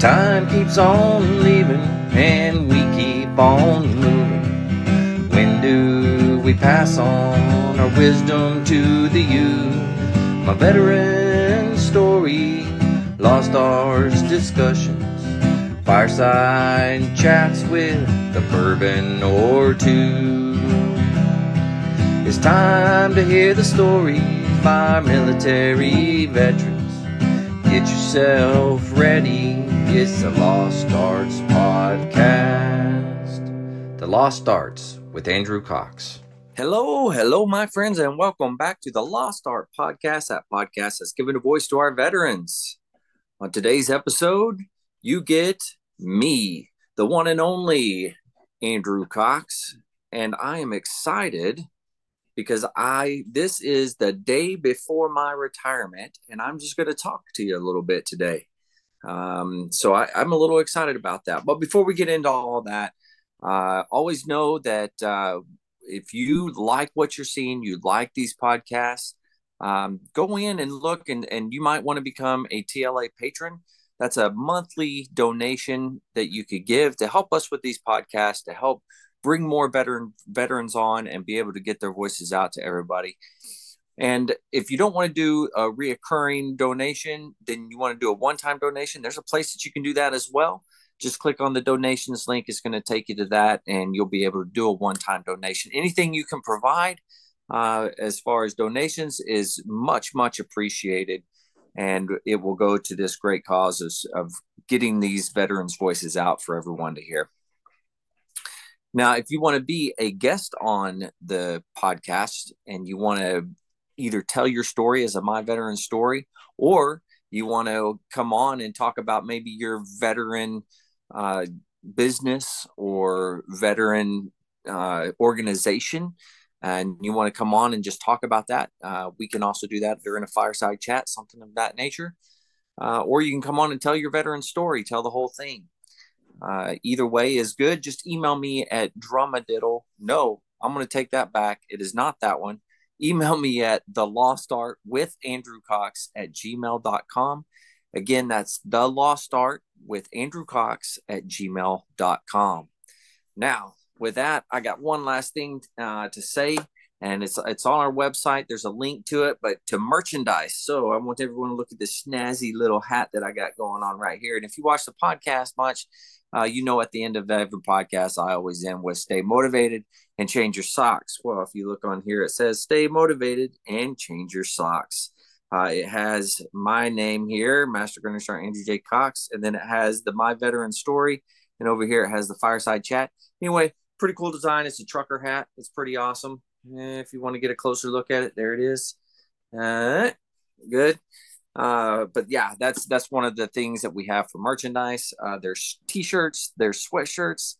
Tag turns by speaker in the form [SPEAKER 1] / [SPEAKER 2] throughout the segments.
[SPEAKER 1] Time keeps on leaving and we keep on moving. When do we pass on our wisdom to the youth? My veteran story, lost arts discussions, fireside chats with a bourbon or two. It's time to hear the stories by military veterans. Get yourself ready. It's the Lost Arts Podcast. The Lost Arts with Andrew Cox.
[SPEAKER 2] Hello, hello, my friends, and welcome back to the Lost Art Podcast. That podcast that's given a voice to our veterans. On today's episode, you get me, the one and only Andrew Cox, and I am excited because I this is the day before my retirement, and I'm just going to talk to you a little bit today. Um, so I, am a little excited about that. But before we get into all that, uh, always know that uh, if you like what you're seeing, you like these podcasts, um, go in and look, and, and you might want to become a TLA patron. That's a monthly donation that you could give to help us with these podcasts, to help bring more veteran veterans on and be able to get their voices out to everybody. And if you don't want to do a reoccurring donation, then you want to do a one-time donation. There's a place that you can do that as well. Just click on the donations link. It's going to take you to that, and you'll be able to do a one-time donation. Anything you can provide uh, as far as donations is much, much appreciated, and it will go to this great cause of, of getting these veterans' voices out for everyone to hear. Now, if you want to be a guest on the podcast and you want to either tell your story as a My Veteran story or you want to come on and talk about maybe your veteran uh, business or veteran uh, organization and you want to come on and just talk about that, uh, we can also do that during a fireside chat, something of that nature. Uh, or you can come on and tell your veteran story, tell the whole thing. Uh, either way is good. Just email me at drumadiddle. No, I'm going to take that back. It is not that one. Email me at the lost art with Andrew Cox at gmail.com. Again, that's the lost art with Andrew Cox at gmail.com. Now, with that, I got one last thing uh, to say, and it's it's on our website. There's a link to it, but to merchandise. So I want everyone to look at this snazzy little hat that I got going on right here. And if you watch the podcast much, uh, you know, at the end of every podcast, I always end with stay motivated and change your socks. Well, if you look on here, it says stay motivated and change your socks. Uh, it has my name here, Master Sergeant Andrew J. Cox, and then it has the My Veteran Story. And over here, it has the Fireside Chat. Anyway, pretty cool design. It's a trucker hat. It's pretty awesome. If you want to get a closer look at it, there it is. Uh, good. Uh, but yeah, that's that's one of the things that we have for merchandise. Uh, there's t-shirts, there's sweatshirts,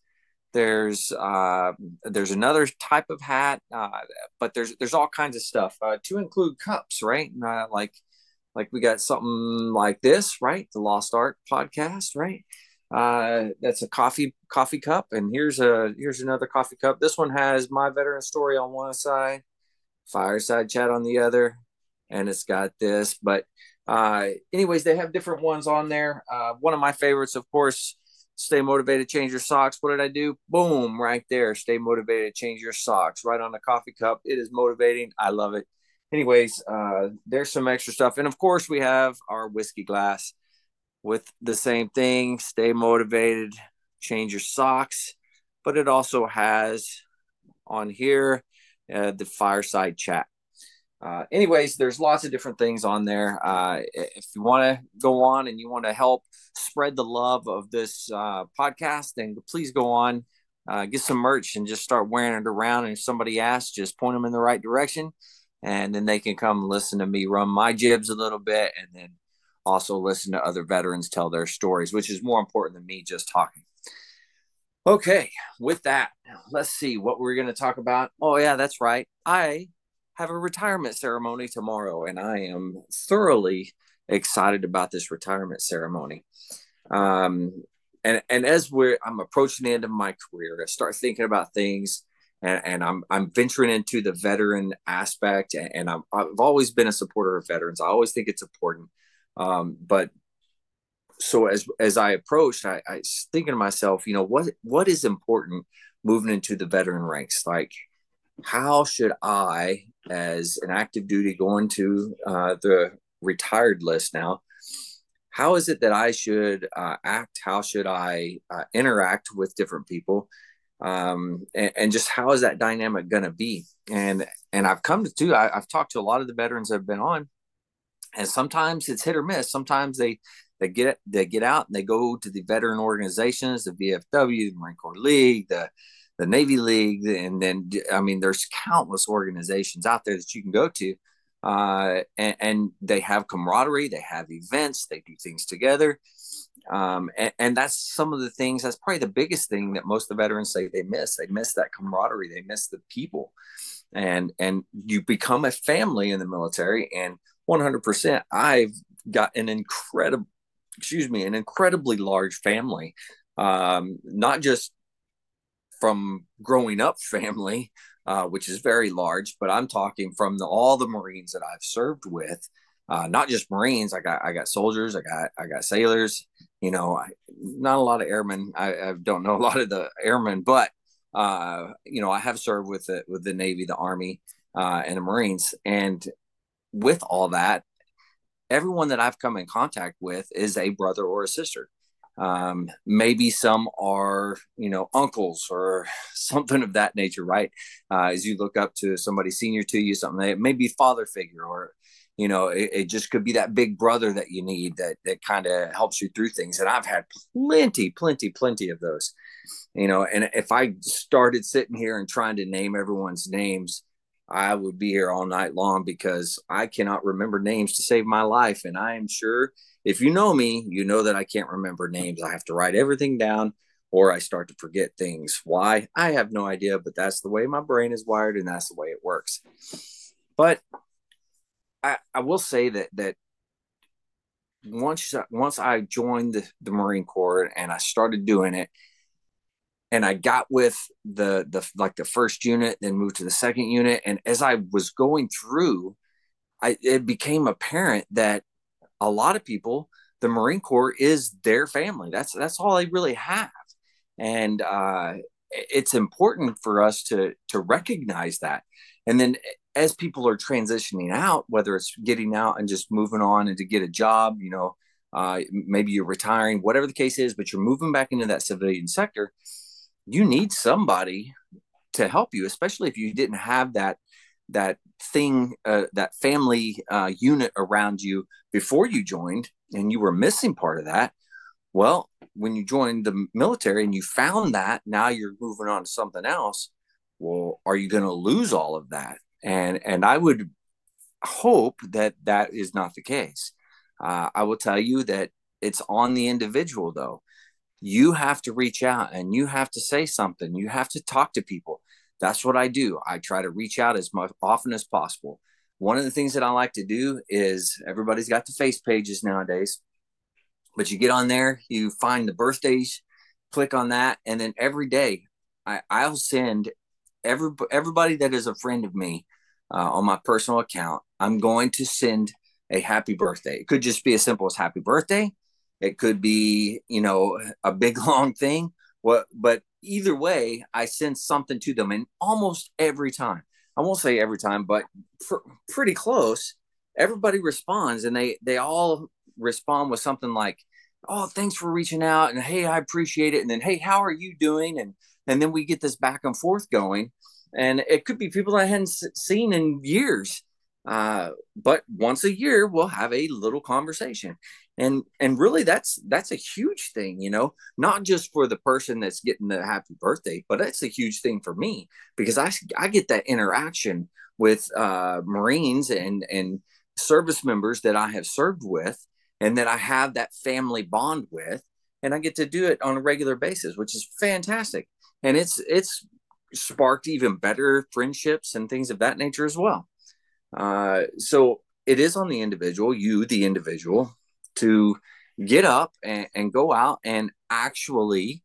[SPEAKER 2] there's uh, there's another type of hat, uh, but there's there's all kinds of stuff uh, to include cups, right? Uh, like like we got something like this, right? The Lost Art podcast, right? Uh, that's a coffee coffee cup, and here's a here's another coffee cup. This one has my veteran story on one side, fireside chat on the other, and it's got this, but uh, anyways, they have different ones on there. Uh, one of my favorites, of course, stay motivated, change your socks. What did I do? Boom, right there. Stay motivated, change your socks. Right on the coffee cup. It is motivating. I love it. Anyways, uh, there's some extra stuff. And of course, we have our whiskey glass with the same thing stay motivated, change your socks. But it also has on here uh, the fireside chat uh, anyways, there's lots of different things on there. Uh, if you want to go on and you want to help spread the love of this uh, podcast, then please go on, uh, get some merch, and just start wearing it around. And if somebody asks, just point them in the right direction, and then they can come listen to me run my jibs a little bit, and then also listen to other veterans tell their stories, which is more important than me just talking. Okay, with that, let's see what we're going to talk about. Oh, yeah, that's right. I have a retirement ceremony tomorrow, and I am thoroughly excited about this retirement ceremony. Um, and and as we're I'm approaching the end of my career, I start thinking about things, and, and I'm I'm venturing into the veteran aspect, and, and I'm, I've always been a supporter of veterans. I always think it's important, um, but so as as I approached, I, I was thinking to myself, you know, what what is important moving into the veteran ranks? Like, how should I, as an active duty going to uh, the retired list now, how is it that I should uh, act? How should I uh, interact with different people? Um, and, and, just how is that dynamic going to be? And and I've come to too. I, I've talked to a lot of the veterans have been on, and sometimes it's hit or miss. Sometimes they they get they get out and they go to the veteran organizations, the VFW, the Marine Corps League, the the Navy League, and then I mean, there's countless organizations out there that you can go to uh, and, and, they have camaraderie, they have events, they do things together. Um, and, and, that's some of the things that's probably the biggest thing that most of the veterans say they miss. They miss that camaraderie, they miss the people. And and you become a family in the military. And 100%, I've got an incredible, excuse me, an incredibly large family. Um, not just from growing up family, uh, which is very large. But I'm talking from the, all the Marines that I've served with, uh, not just Marines. I got I got soldiers. I got I got sailors. You know, I, not a lot of airmen. I, I, don't know a lot of the airmen, but uh, you know, I have served with the with the Navy, the Army, uh, and the Marines, and with all that, everyone that I've come in contact with is a brother or a sister. Um, maybe some are, you know, uncles or something of that nature, right? Uh, as you look up to somebody senior to you, something that may be father figure, or you know, it, it, just could be that big brother that you need that that kind of helps you through things. And I've had plenty, plenty, plenty of those. You know, and if I started sitting here and trying to name everyone's names, I would be here all night long because I cannot remember names to save my life. And I am sure if you know me, you know that I can't remember names. I have to write everything down or I start to forget things. Why? I have no idea, but that's the way my brain is wired and that's the way it works. But I, I will say that that once once I joined the, the Marine Corps and I started doing it, and I got with the the like the first unit, then moved to the second unit, and as I was going through, I it became apparent that a lot of people, the Marine Corps is their family. That's that's all they really have, and uh, it's important for us to to recognize that. And then as people are transitioning out, whether it's getting out and just moving on and to get a job, you know, uh, maybe you're retiring, whatever the case is, but you're moving back into that civilian sector, you need somebody to help you, especially if you didn't have that that thing, uh, that family uh, unit around you before you joined, and you were missing part of that. Well, when you joined the military and you found that, now you're moving on to something else. Well, are you going to lose all of that? And and I would hope that that is not the case. Uh, I will tell you that it's on the individual though. You have to reach out and you have to say something. You have to talk to people that's what I do. I try to reach out as much often as possible. One of the things that I like to do is everybody's got the face pages nowadays, but you get on there, you find the birthdays, click on that, and then every day I, I'll send every everybody that is a friend of me uh, on my personal account. I'm going to send a happy birthday. It could just be as simple as happy birthday. It could be, you know, a big long thing. What, but either way, I send something to them, and almost every time, I won't say every time, but pr- pretty close, everybody responds, and they they all respond with something like, "Oh, thanks for reaching out," and "Hey, I appreciate it," and then "Hey, how are you doing?" and and then we get this back and forth going, and it could be people I hadn't seen in years. Uh, but once a year, we'll have a little conversation and and really that's that's a huge thing you know not just for the person that's getting the happy birthday but that's a huge thing for me because i i get that interaction with uh marines and and service members that i have served with and that i have that family bond with. And i get to do it on a regular basis which is fantastic. And it's it's sparked even better friendships and things of that nature as well. Uh so it is on the individual you the individual to get up and, and go out and actually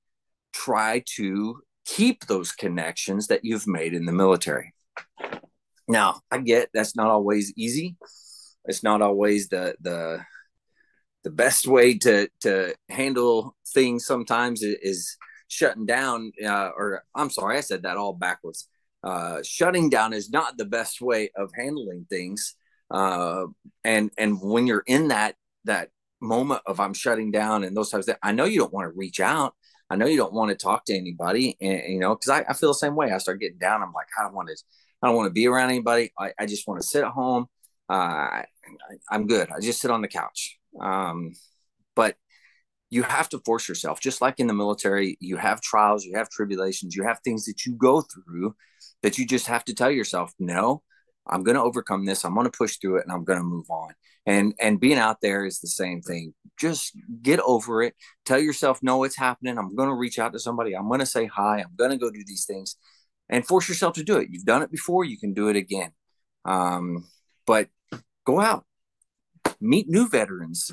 [SPEAKER 2] try to keep those connections that you've made in the military. Now, I get that's not always easy. It's not always the the the best way to to handle things sometimes is, shutting down. Uh, or I'm sorry, I said that all backwards. Uh, shutting down is not the best way of handling things. Uh, and and when you're in that that moment of I'm shutting down and those types of I know you don't want to reach out. I know you don't want to talk to anybody, and you know, because I, I, feel the same way. I start getting down. I'm like, I don't want to, I don't want to be around anybody. I, I just want to sit at home. Uh, I, am good. I just sit on the couch. Um, but you have to force yourself, just like in the military. You have trials, you have tribulations, you have things that you go through that you just have to tell yourself, no, I'm going to overcome this. I'm going to push through it, and I'm going to move on. And and being out there is the same thing. Just get over it. Tell yourself no it's happening. I'm going to reach out to somebody. I'm going to say hi. I'm going to go do these things. And force yourself to do it. You've done it before. You can do it again. Um, but go out. Meet new veterans.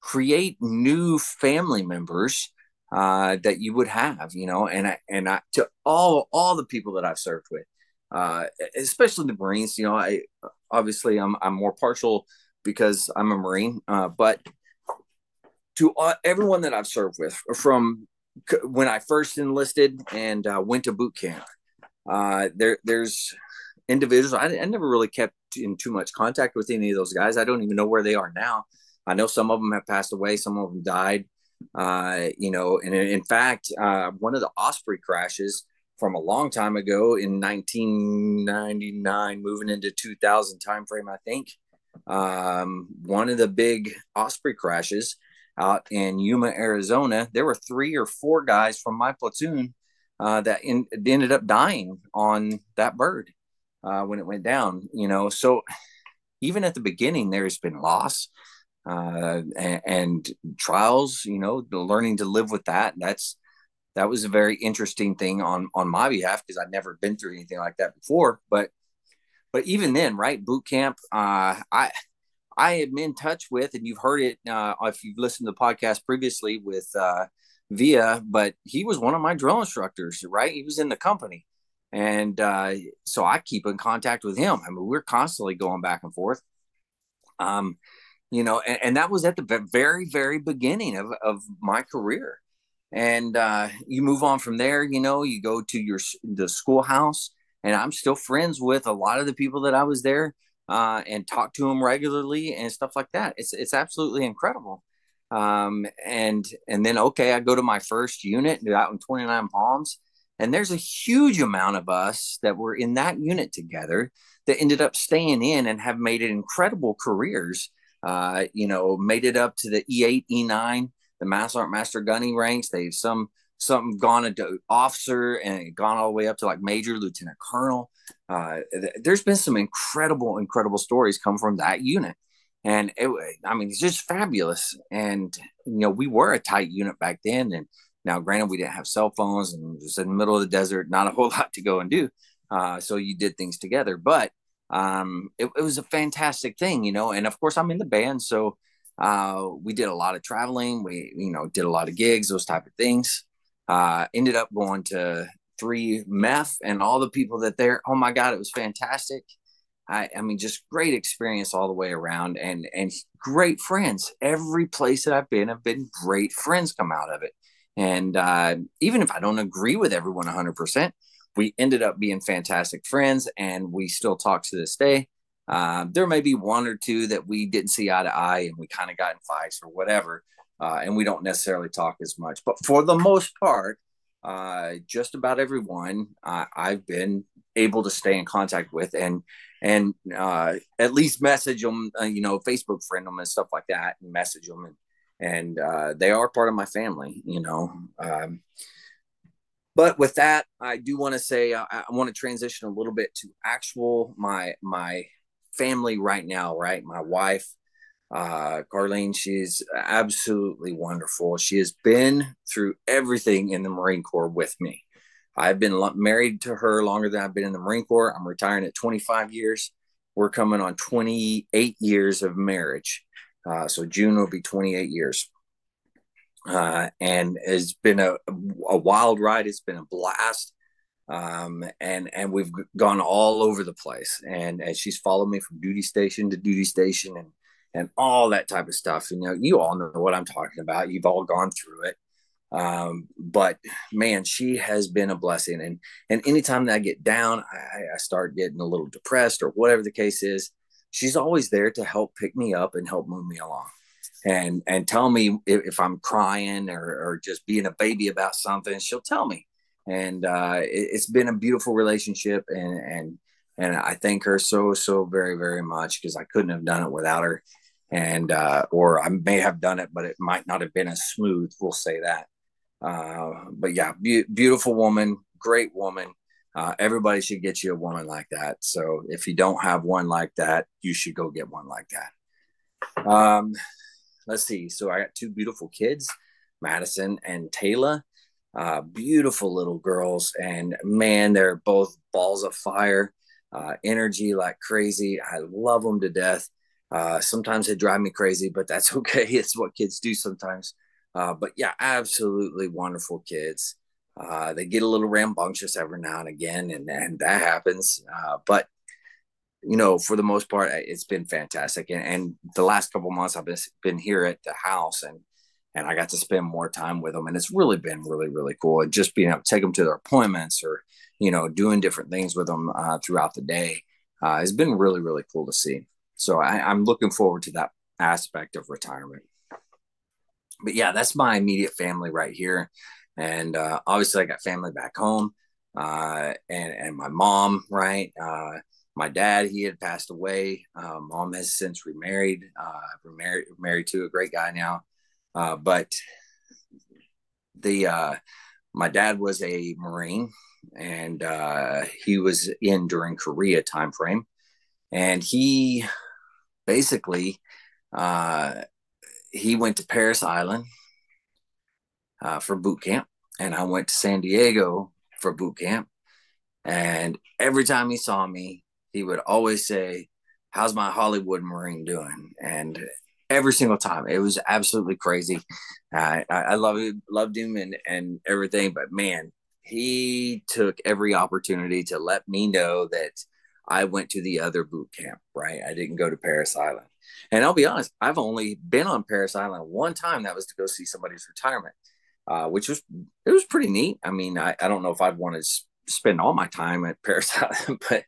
[SPEAKER 2] Create new family members uh, that you would have you know? And I, and I, to all all the people that i've served with uh, especially the marines you know i obviously i'm, I'm more partial because I'm a Marine. Uh, but to uh, everyone that I've served with, from when I first enlisted and uh, went to boot camp, uh, there there's individuals I, I, never really kept in too much contact with any of those guys. I don't even know where they are now. I know some of them have passed away, some of them died. You know, and in fact, uh, one of the Osprey crashes from a long time ago in 1999, moving into 2000 timeframe, I think um, one of the big Osprey crashes out in Yuma, Arizona, there were three or four guys from my platoon uh, that in, ended up dying on that bird uh, when it went down. You know, so even at the beginning, there's been loss uh, and, and, trials. You know, learning to live with that. That's that was a very interesting thing on on my behalf because I'd never been through anything like that before. But but even then, right, boot camp, uh, I I am in touch with, and you've heard it uh, if you've listened to the podcast previously with uh, Via, but he was one of my drill instructors, right? He was in the company, and uh, so I keep in contact with him. I mean, we're constantly going back and forth. Um, you know, and, and that was at the very, very beginning of of my career, and uh, you move on from there. You know, you go to your the schoolhouse and I'm still friends with a lot of the people that I was there uh, and talk to them regularly and stuff like that. It's it's absolutely incredible. Um, and and then okay, I go to my first unit out in 29 Palms, and there's a huge amount of us that were in that unit together that ended up staying in and have made it incredible careers. Uh, you know, made it up to the E8, E9, the Master Sergeant Master Gunny ranks. They've some some gone into officer and gone all the way up to like major lieutenant colonel. Uh, th- there's been some incredible, incredible stories come from that unit. And it, I mean, it's just fabulous. And, you know, we were a tight unit back then. And now, granted, we didn't have cell phones and just in the middle of the desert, not a whole lot to go and do. Uh, so you did things together. But um, it, it was a fantastic thing, you know. And of course, I'm in the band. So uh, we did a lot of traveling. We, you know, did a lot of gigs, those type of things. Uh, ended up going to three MEF and all the people that there. Oh my God, it was fantastic. I, I mean, just great experience all the way around and and great friends. Every place that I've been, I've been great friends come out of it. And uh, even if I don't agree with everyone 100%, we ended up being fantastic friends and we still talk to this day. Uh, there may be one or two that we didn't see eye to eye and we kind of got in fights or whatever uh, and we don't necessarily talk as much. But for the most part, uh, just about everyone uh, I've been able to stay in contact with and and uh, at least message them, uh, you know, Facebook friend them and stuff like that, and message them, and and they are part of my family, you know. Um, but with that, I do want to say I want to transition a little bit to actual my my family right now, right? My wife, uh, Carlene, she's absolutely wonderful. She has been through everything in the Marine Corps with me. I've been married to her longer than I've been in the Marine Corps. I'm retiring at 25 years. We're coming on 28 years of marriage. Uh, so June will be 28 years. Uh, and it's been a, a wild ride. It's been a blast. Um, and and we've gone all over the place. And, and she's followed me from duty station to duty station and and all that type of stuff. You know, you all know what I'm talking about. You've all gone through it. Um, but man, she has been a blessing. And and anytime that I get down, I, I start getting a little depressed or whatever the case is, she's always there to help pick me up and help move me along. And and tell me if, if I'm crying or, or just being a baby about something, she'll tell me. And uh, it, it's been a beautiful relationship and and and I thank her so so very very much because I couldn't have done it without her and uh, or I may have done it, but it might not have been as smooth. We'll say that. Uh, but yeah, be- beautiful woman, great woman. Uh, everybody should get you a woman like that. So if you don't have one like that, you should go get one like that. Um, let's see. So I got two beautiful kids, Madison and Taylor. Uh, beautiful little girls, and man, they're both balls of fire, uh, energy like crazy. I love them to death. Uh, sometimes they drive me crazy, but that's okay. It's what kids do sometimes. Uh, but yeah, absolutely wonderful kids. Uh, they get a little rambunctious every now and again, and, and that happens. Uh, but you know, for the most part, it's been fantastic. And, and the last couple months, I've been been here at the house, and and I got to spend more time with them, and it's really been really really cool. And just being able to take them to their appointments, or you know, doing different things with them uh, throughout the day, uh, has been really really cool to see. So I, I'm looking forward to that aspect of retirement. But yeah, that's my immediate family right here. And uh, obviously, I got family back home, uh, and and my mom, right? Uh, my dad, he had passed away. Uh, mom has since remarried, uh, remarried, married to a great guy now. Uh, but the uh, my dad was a Marine, and uh, he was in during Korea time frame, and he basically uh, he went to Parris Island uh, for boot camp, and I went to San Diego for boot camp. And every time he saw me, he would always say, "How's my Hollywood Marine doing?" And every single time, it was absolutely crazy. I, I love loved him and and everything, but man, he took every opportunity to let me know that I went to the other boot camp, right? I didn't go to Parris Island. And I'll be honest, I've only been on Parris Island one time. That was to go see somebody's retirement, uh, which was it was pretty neat. I mean, I, I don't know if I'd want to spend all my time at Parris Island, but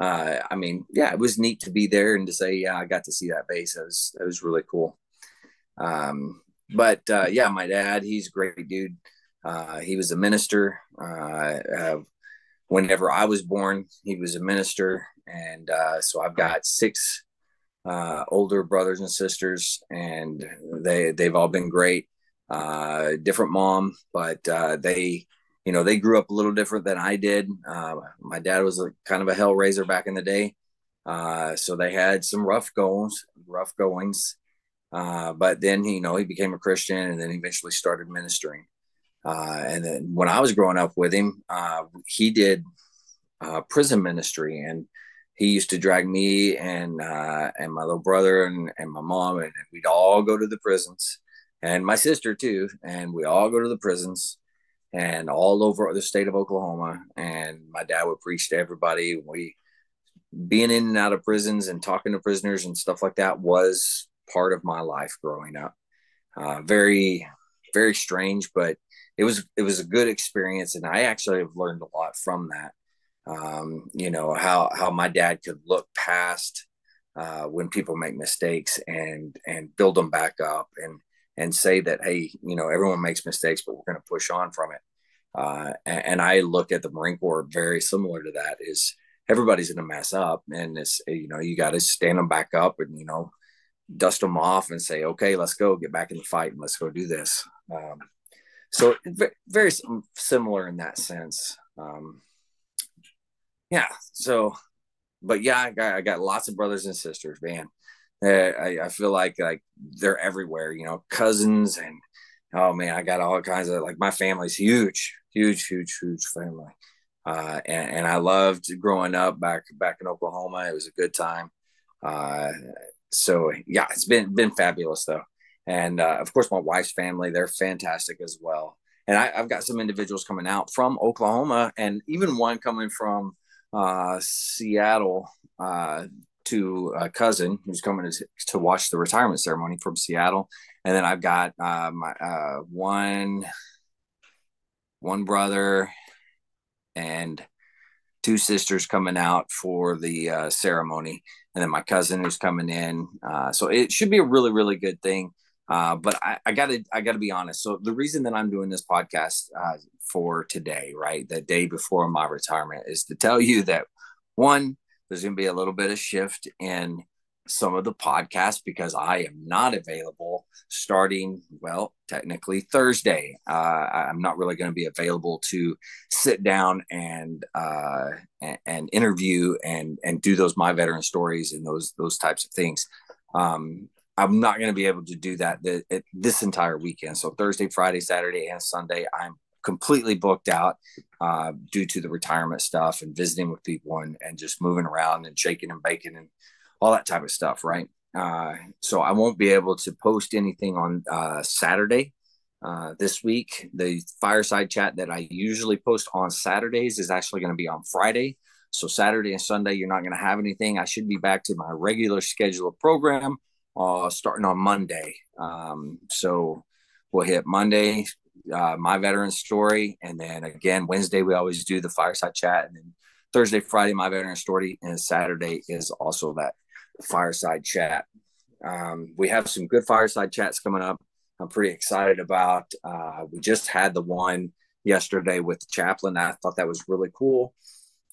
[SPEAKER 2] uh, I mean, yeah, it was neat to be there and to say, yeah, I got to see that base. It was it was really cool. Um, but uh, yeah, my dad, he's a great dude. Uh, he was a minister. Uh, whenever I was born, he was a minister, and uh, so I've got six uh, older brothers and sisters, and they they've all been great. Different mom, but they, you know, they grew up a little different than I did. Uh, my dad was a kind of a hell raiser back in the day, uh, so they had some rough goings, rough goings. but then, you know, he became a Christian, and then eventually started ministering. Uh, and then when I was growing up with him, uh, he did uh, prison ministry, and he used to drag me and uh, and my little brother and, and my mom, and we'd all go to the prisons, and my sister too, and we all go to the prisons, and all over the state of Oklahoma. And my dad would preach to everybody. We being in and out of prisons and talking to prisoners and stuff like that was part of my life growing up. Uh, very, very strange, but it was it was a good experience, and I actually have learned a lot from that. Um, you know how how my dad could look past uh, when people make mistakes and and build them back up and and say that hey you know everyone makes mistakes but we're going to push on from it. Uh, and, and, i look at the marine corps very similar to that is everybody's going to mess up and it's you know you got to stand them back up and you know dust them off and say okay let's go get back in the fight and let's go do this. Um, so very similar in that sense. Um, yeah so but yeah I got, I got lots of brothers and sisters man I, I feel like like they're everywhere you know cousins and oh man i got all kinds of like my family's huge huge huge huge family. Uh, and, and, i loved growing up back back in oklahoma. It was a good time. Uh, so yeah it's been been fabulous though. And uh, of course my wife's family they're fantastic as well. And I, have got some individuals coming out from oklahoma and even one coming from uh, seattle uh, to a cousin who's coming to, to watch the retirement ceremony from Seattle, and then I've got uh, my uh, one one brother and two sisters coming out for the uh, ceremony, and then my cousin who's coming in. Uh, so it should be a really really good thing. Uh, but I, I, gotta I gotta be honest. So the reason that I'm doing this podcast uh, for today, right, the day before my retirement, is to tell you that one, there's going to be a little bit of shift in some of the podcasts because I am not available starting, well, technically Thursday. Uh, I'm not really going to be available to sit down and, uh, and, and interview and and do those my veteran stories and those those types of things. Um, I'm not going to be able to do that this entire weekend. So Thursday, Friday, Saturday, and Sunday, I'm completely booked out uh, due to the retirement stuff and visiting with people and, and just moving around and shaking and baking and all that type of stuff, right? Uh, so I won't be able to post anything on uh, Saturday uh, this week. The fireside chat that I usually post on Saturdays is actually going to be on Friday. So Saturday and Sunday, you're not going to have anything. I should be back to my regular scheduled program uh, starting on Monday. Um, so we'll hit Monday, uh, my veteran story, and then again Wednesday we always do the fireside chat, and then Thursday, Friday my veteran story, and Saturday is also that fireside chat. Um, we have some good fireside chats coming up. I'm pretty excited about. Uh, we just had the one yesterday with the chaplain. I thought that was really cool.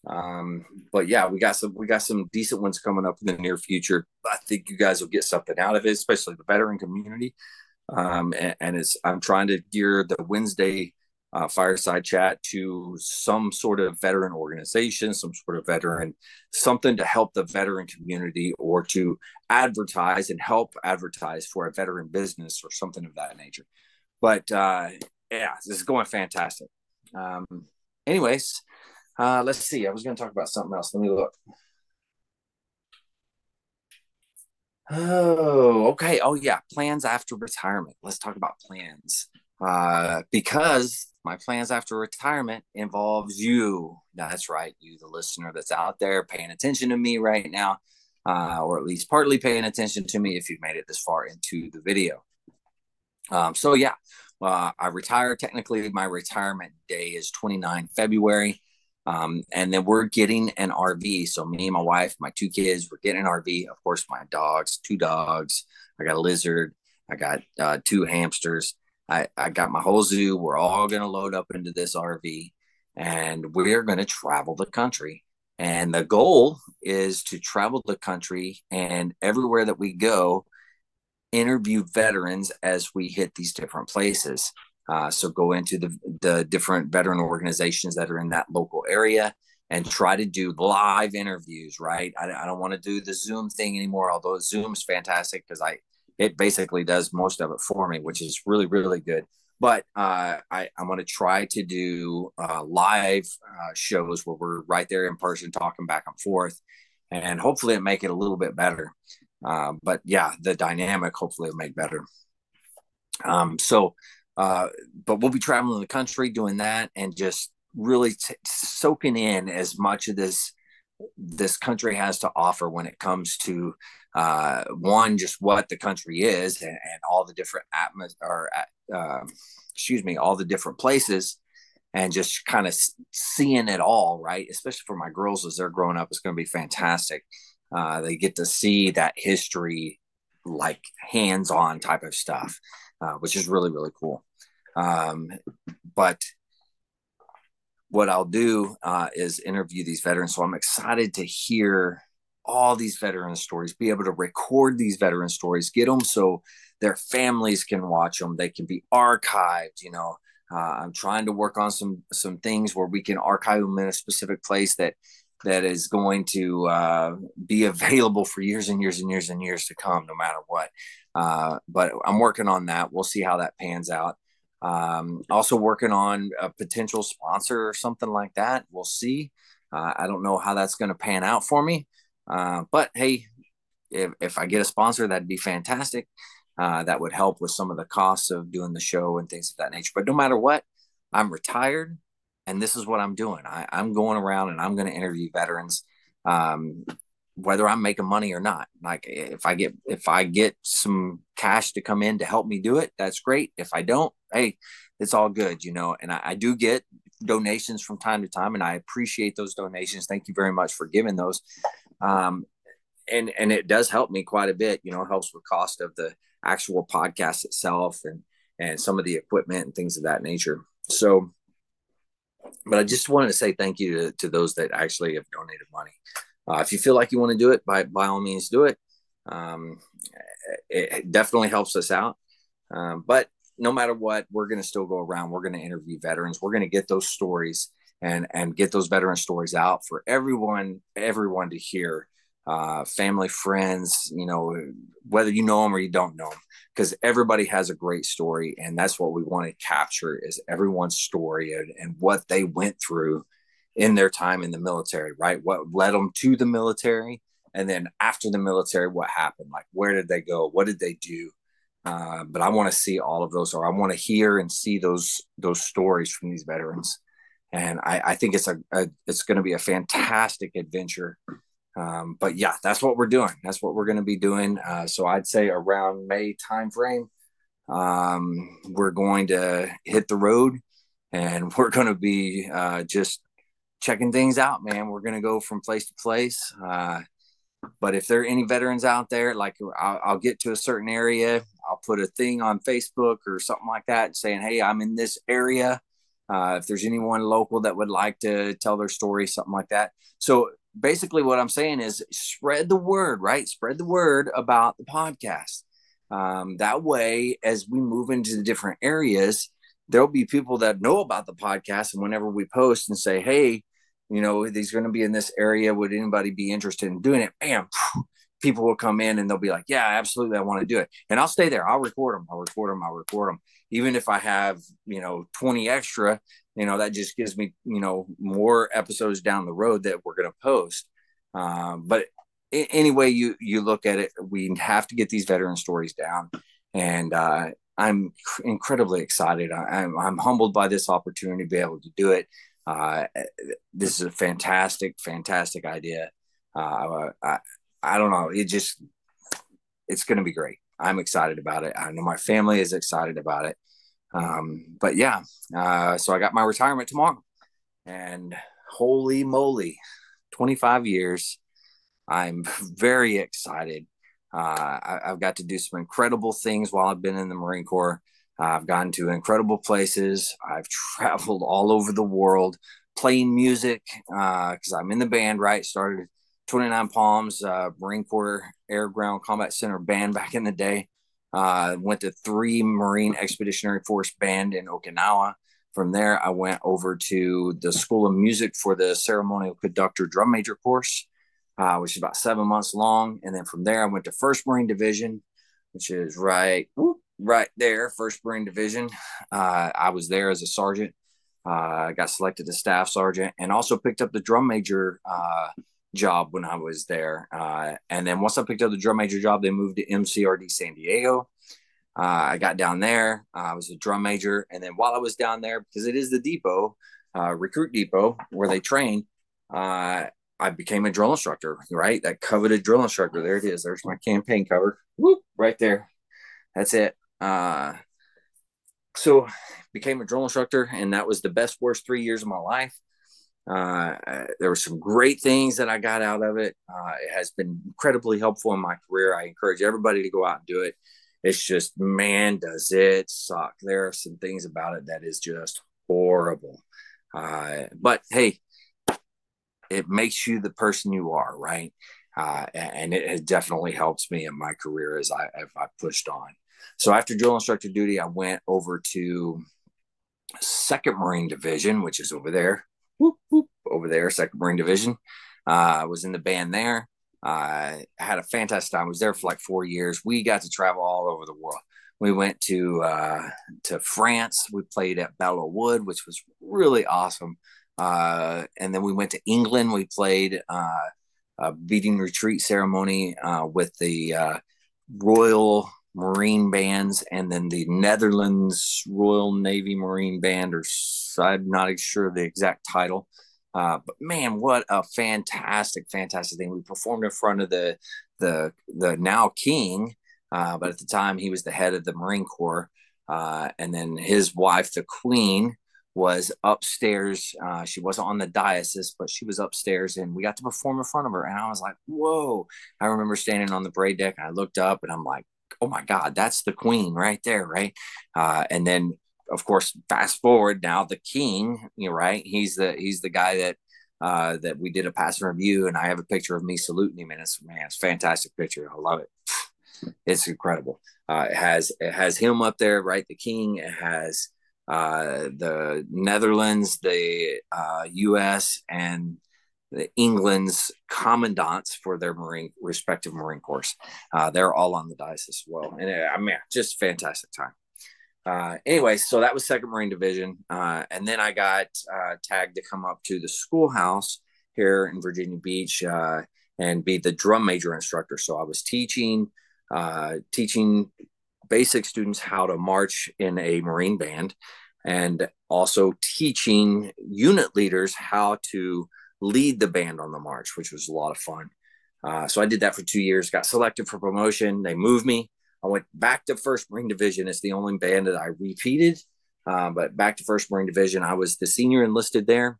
[SPEAKER 2] Um, but yeah, we got some we got some decent ones coming up in the near future. I think you guys will get something out of it, especially the veteran community. Um, and, and, it's I'm trying to gear the Wednesday uh, fireside chat to some sort of veteran organization, some sort of veteran, something to help the veteran community or to advertise and help advertise for a veteran business or something of that nature. But uh, yeah, this is going fantastic. Um, anyways, uh, let's see. I was going to talk about something else. Let me look. Oh, okay. Oh, yeah. Plans after retirement. Let's talk about plans. Uh, because my plans after retirement involves you. That's right. You, the listener that's out there paying attention to me right now, uh, or at least partly paying attention to me if you've made it this far into the video. Um, so, yeah, uh, I retire. Technically, my retirement day is 29 February. Um, and then we're getting an RV. So me and my wife, my two kids, we're getting an RV. Of course, my dogs, two dogs. I got a lizard. I got uh, two hamsters. I, I got my whole zoo. We're all going to load up into this RV and we're going to travel the country. And the goal is to travel the country and everywhere that we go, interview veterans as we hit these different places. Uh, so go into the, the different veteran organizations that are in that local area and try to do live interviews, right? I, I don't want to do the Zoom thing anymore, although Zoom's fantastic because I it basically does most of it for me, which is really, really good. But uh, I, I'm going to try to do uh, live uh, shows where we're right there in person talking back and forth, and hopefully it make it a little bit better. Uh, but yeah, the dynamic hopefully will make better. Um, so uh, but we'll be traveling the country doing that and just really t- soaking in as much of this this country has to offer when it comes to uh, one just what the country is and, and all the different atmos or uh, excuse me all the different places and just kind of seeing it all right? Especially for my girls as they're growing up it's going to be fantastic. Uh, they get to see that history like hands-on type of stuff uh, which is really really cool um, but what I'll do uh, is interview these veterans. So I'm excited to hear all these veteran stories, be able to record these veteran stories, get them so their families can watch them. They can be archived. You know, uh, I'm trying to work on some some things where we can archive them in a specific place that that is going to uh, be available for years and years and years and years to come, no matter what. Uh, but I'm working on that. We'll see how that pans out. Um, also working on a potential sponsor or something like that. We'll see. Uh, I don't know how that's going to pan out for me. Uh, but hey, if, if I get a sponsor, that'd be fantastic. Uh, that would help with some of the costs of doing the show and things of that nature. But no matter what, I'm retired and this is what I'm doing. I, am going around and I'm going to interview veterans. Um, whether I'm making money or not. Like if I get if I get some cash to come in to help me do it, that's great. If I don't, hey, it's all good, you know. And I, I do get donations from time to time, and I appreciate those donations. Thank you very much for giving those. Um, and and it does help me quite a bit. You know, it helps with cost of the actual podcast itself and and some of the equipment and things of that nature. So, but I just wanted to say thank you to, to those that actually have donated money. Uh, if you feel like you want to do it, by by all means, do it. Um, it, it, definitely helps us out. Um, but no matter what, we're going to still go around. We're going to interview veterans. We're going to get those stories and and get those veteran stories out for everyone everyone to hear. Uh, family, friends, you know, whether you know them or you don't know them, because everybody has a great story, and that's what we want to capture is everyone's story and, and what they went through in their time in the military, right? What led them to the military, and then after the military, what happened? Like, where did they go? What did they do? Uh, but I want to see all of those, or I want to hear and see those those stories from these veterans, and I, I think it's a, a it's going to be a fantastic adventure. Um, but yeah, that's what we're doing. That's what we're going to be doing. Uh, so I'd say around May timeframe, um, we're going to hit the road, and we're going to be uh, just checking things out, man. We're gonna go from place to place. But if there are any veterans out there, like I'll, I'll, get to a certain area, I'll put a thing on Facebook or something like that saying, "Hey, I'm in this area." Uh, if there's anyone local that would like to tell their story, something like that. So basically, what I'm saying is spread the word, right? Spread the word about the podcast. Um, that way, as we move into the different areas, there'll be people that know about the podcast and whenever we post and say hey you know he's going to be in this area would anybody be interested in doing it? Bam people will come in and they'll be like yeah absolutely i want to do it. And i'll stay there i'll record them i'll record them i'll record them even if i have you know 20 extra you know that just gives me you know more episodes down the road that we're going to post. Um, but anyway you you look at it we have to get these veteran stories down. And uh, I'm incredibly excited. I, I'm, I'm humbled by this opportunity to be able to do it. Uh, this is a fantastic, fantastic idea. Uh, I, I don't know. It just, it's going to be great. I'm excited about it. I know my family is excited about it. Um, but yeah, uh, so I got my retirement tomorrow and holy moly, 25 years. I'm very excited. Uh, I, have got to do some incredible things while I've been in the Marine Corps. I've gone to incredible places. I've traveled all over the world playing music because uh, I'm in the band, right? Started 29 Palms, uh, Marine Corps Air Ground Combat Center band back in the day. Uh, went to three Marine Expeditionary Force band in Okinawa. From there, I went over to the School of Music for the ceremonial conductor drum major course uh, which is about seven months long. And then from there, I went to First Marine Division, which is right, right there, First Marine Division. Uh, I was there as a sergeant. Uh, I got selected as staff sergeant, and also picked up the drum major uh, job when I was there. Uh, and then once I picked up the drum major job, they moved to MCRD San Diego. Uh, I got down there. I was a drum major, and then while I was down there, because it is the depot, recruit depot where they train, uh, I became a drill instructor, right? That coveted drill instructor. There it is. There's my campaign cover. Whoop, right there. That's it. Uh, so became a drill instructor, and that was the best, worst three years of my life. Uh, there were some great things that I got out of it. Uh, it has been incredibly helpful in my career. I encourage everybody to go out and do it. It's just, man, does it suck. There are some things about it that is just horrible. Uh, but hey, it makes you the person you are, right? Uh, and it, it, definitely helps me in my career as I as I pushed on. So after drill instructor duty, I went over to Second Marine Division, which is over there, whoop, whoop, over there, Second Marine Division. Uh, I was in the band there. Uh, I had a fantastic time. I was there for like four years. We got to travel all over the world. We went to uh, to France. We played at Belleau-Wood, which was really awesome. Uh, and then we went to England. We played uh, a beating retreat ceremony uh, with the uh, Royal Marine Bands and then the Netherlands Royal Navy Marine Band, or I'm not sure the exact title. Uh, but man, what a fantastic, fantastic thing! We performed in front of the the the now king, uh, but at the time he was the head of the Marine Corps, uh, and then his wife, the Queen, was upstairs. Uh, she wasn't on the diocese, but she was upstairs, and we got to perform in front of her. And I was like, "Whoa!" I remember standing on the parade deck, and I looked up, and I'm like, "Oh my God, that's the Queen right there, right?" Uh, and then, of course, fast forward now, the King, you know, right? He's the he's the guy that uh, that we did a passing review, and I have a picture of me saluting him, and it's man, it's fantastic picture. I love it. It's incredible. Uh, it has it has him up there, right? The King. It has uh, the Netherlands, the uh, U.S., and England's commandants for their marine respective Marine Corps. Uh, they're all on the dice as well, and uh, I mean, just fantastic time. Uh, anyway, so that was Second Marine Division, uh, and then I got uh, tagged to come up to the schoolhouse here in Virginia Beach uh, and be the drum major instructor. So I was teaching teaching basic students how to march in a Marine band and also teaching unit leaders how to lead the band on the march, which was a lot of fun. Uh, so I did that for two years, got selected for promotion. They moved me. I went back to First Marine Division. It's the only band that I repeated, uh, but back to First Marine Division. I was the senior enlisted there.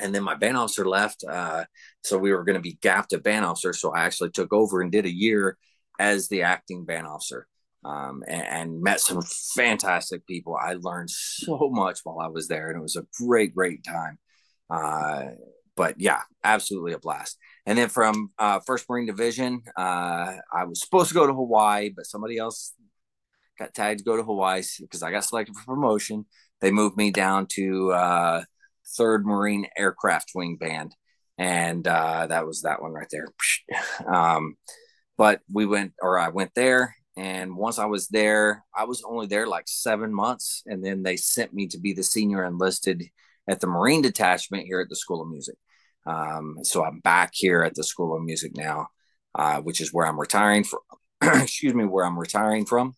[SPEAKER 2] And then my band officer left. Uh, so we were going to be gapped at band officer. So I actually took over and did a year as the acting band officer um, and, and, met some fantastic people. I learned so much while I was there, and it was a great, great time. Uh, but yeah, absolutely a blast. And then from uh, First Marine Division, uh, I was supposed to go to Hawaii, but somebody else got tagged to go to Hawaii because I got selected for promotion. They moved me down to uh, Third Marine Aircraft Wing Band, and uh, that was that one right there. Um, but we went, or I went there, and once I was there, I was only there like seven months. And then they sent me to be the senior enlisted at the Marine Detachment here at the School of Music. Um, so I'm back here at the School of Music now, uh, which is where I'm retiring from. excuse me, where I'm retiring from.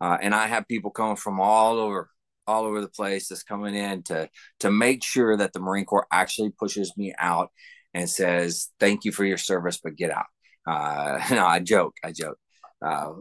[SPEAKER 2] Uh, and I have people coming from all over, all over the place that's coming in to to make sure that the Marine Corps actually pushes me out and says, "Thank you for your service, but get out." Uh, no, I joke, I joke. Uh,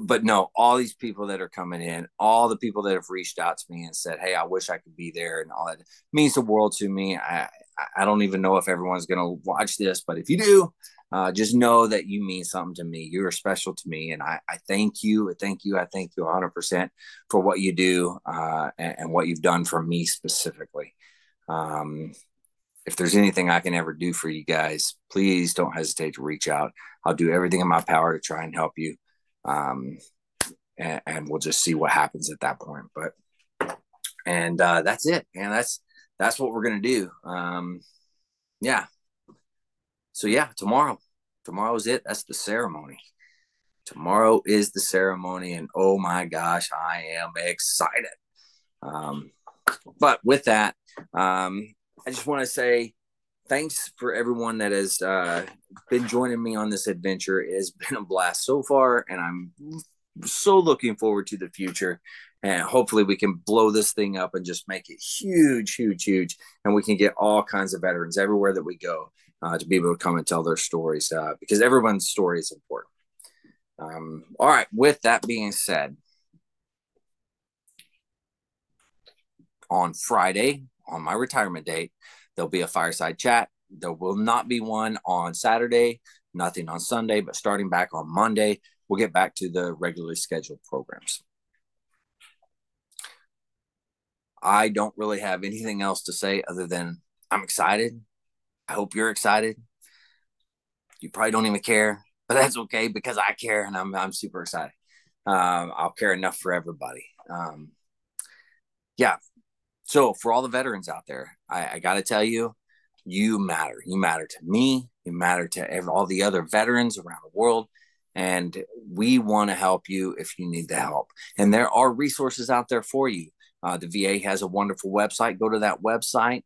[SPEAKER 2] but no, all these people that are coming in, all the people that have reached out to me and said, "Hey, I wish I could be there," and all that means the world to me. I I don't even know if everyone's to watch this, but if you do, uh, just know that you mean something to me. You're special to me, and I, I thank you. I thank you. I thank you 100 percent for what you do uh, and, and, what you've done for me specifically. Um, if there's anything I can ever do for you guys, please don't hesitate to reach out. I'll do everything in my power to try and help you. Um, and, and, we'll just see what happens at that point. But, and uh, that's it. And that's, that's what we're to do. Um, yeah. So, yeah, tomorrow, tomorrow's it. That's the ceremony. Tomorrow is the ceremony. And oh my gosh, I am excited. Um, but with that, um, I just want to say thanks for everyone that has uh, been joining me on this adventure. It has been a blast so far, and I'm so looking forward to the future. And hopefully, we can blow this thing up and just make it huge, huge, huge. And we can get all kinds of veterans everywhere that we go uh, to be able to come and tell their stories uh, because everyone's story is important. Um, all right, with that being said, on Friday, on my retirement date, there'll be a fireside chat. There will not be one on Saturday, nothing on Sunday, but starting back on Monday, we'll get back to the regularly scheduled programs. I don't really have anything else to say other than I'm excited. I hope you're excited. You probably don't even care, but that's okay because I care and I'm, I'm super excited. Um, I'll care enough for everybody. Um, yeah, so for all the veterans out there, I, I got to tell you, you matter. You matter to me. You matter to every, all the other veterans around the world. And we want to help you if you need the help. And there are resources out there for you. Uh, the VA has a wonderful website. Go to that website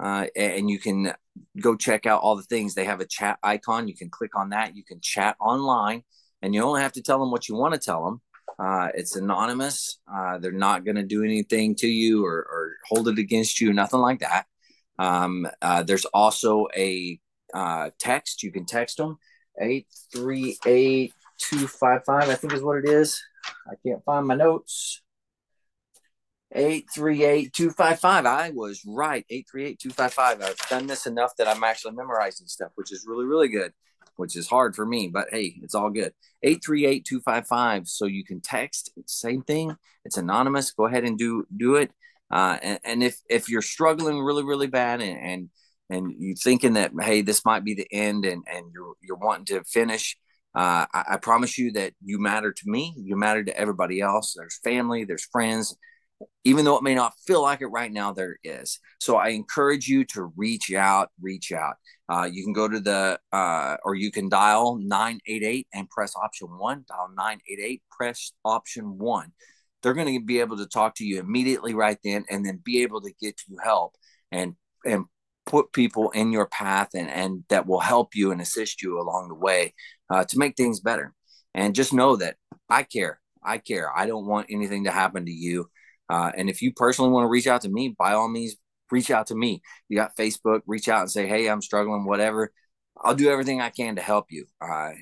[SPEAKER 2] uh, and you can go check out all the things. They have a chat icon. You can click on that. You can chat online and you only have to tell them what you want to tell them. Uh, it's anonymous. Uh, they're not going to do anything to you or, or, hold it against you, nothing like that. Um, uh, there's also a uh, text. You can text them 838255, I think is what it is. I can't find my notes. 838255. I was right. 838255. I've done this enough that I'm actually memorizing stuff, which is really, really good, which is hard for me, but hey, it's all good. 838 255. So you can text. Same thing. It's anonymous. Go ahead and do do it. Uh, and, and if if you're struggling really, really bad and, and and you thinking that hey, this might be the end and, and you're you're wanting to finish, uh, I, I promise you that you matter to me. You matter to everybody else. There's family, there's friends even though it may not feel like it right now, there is. So I encourage you to reach out, reach out. Uh, you can go to the, uh, or you can dial 988 and press option one, dial 988, press option one. They're going to be able to talk to you immediately right then and then be able to get you help and, and put people in your path and, and that will help you and assist you along the way uh, to make things better. And just know that I care. I care. I don't want anything to happen to you. Uh, and if you personally want to reach out to me, by all means, reach out to me. You got Facebook, reach out and say, hey, I'm struggling, whatever. I'll do everything I can to help you. I,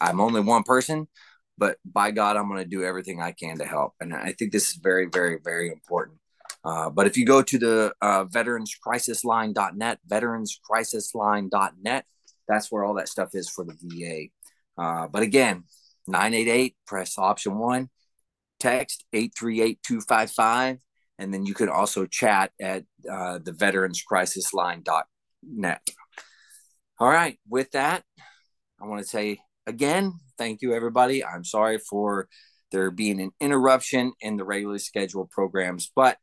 [SPEAKER 2] I'm only one person, but by God, I'm going to do everything I can to help. And I think this is very, very, very important. Uh, but if you go to the uh, veteranscrisisline.net, veteranscrisisline.net, that's where all that stuff is for the VA. Uh, but again, 988, press option one text 838-255 and then you can also chat at uh, the veteranscrisisline.net all right. With that i want to say again thank you everybody. I'm sorry for there being an interruption in the regularly scheduled programs but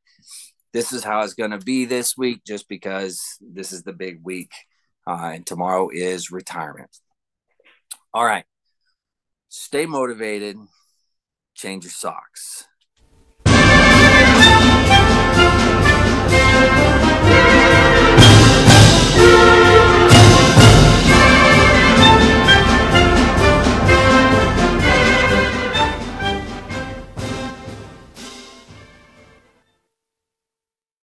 [SPEAKER 2] this is how it's going to be this week just because this is the big week uh, and tomorrow is retirement. All right. Stay motivated change your socks.